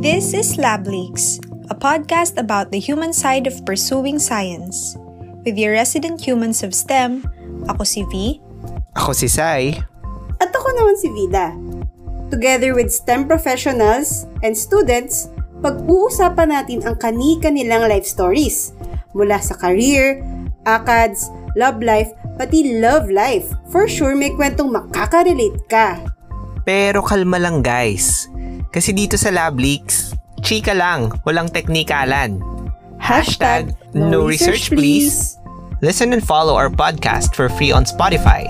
This is Lab Leaks, a podcast about the human side of pursuing science. With your resident humans of STEM, ako si V. Ako si Sai. At ako naman si Vida. Together with STEM professionals and students, pag-uusapan natin ang kani-kanilang life stories. Mula sa career, ACADS, love life, pati love life. For sure, may kwentong makaka-relate ka. Pero kalma lang guys. Kasi dito sa Lab Leaks, chika lang, walang teknikalan. Hashtag no research please. Listen and follow our podcast for free on Spotify.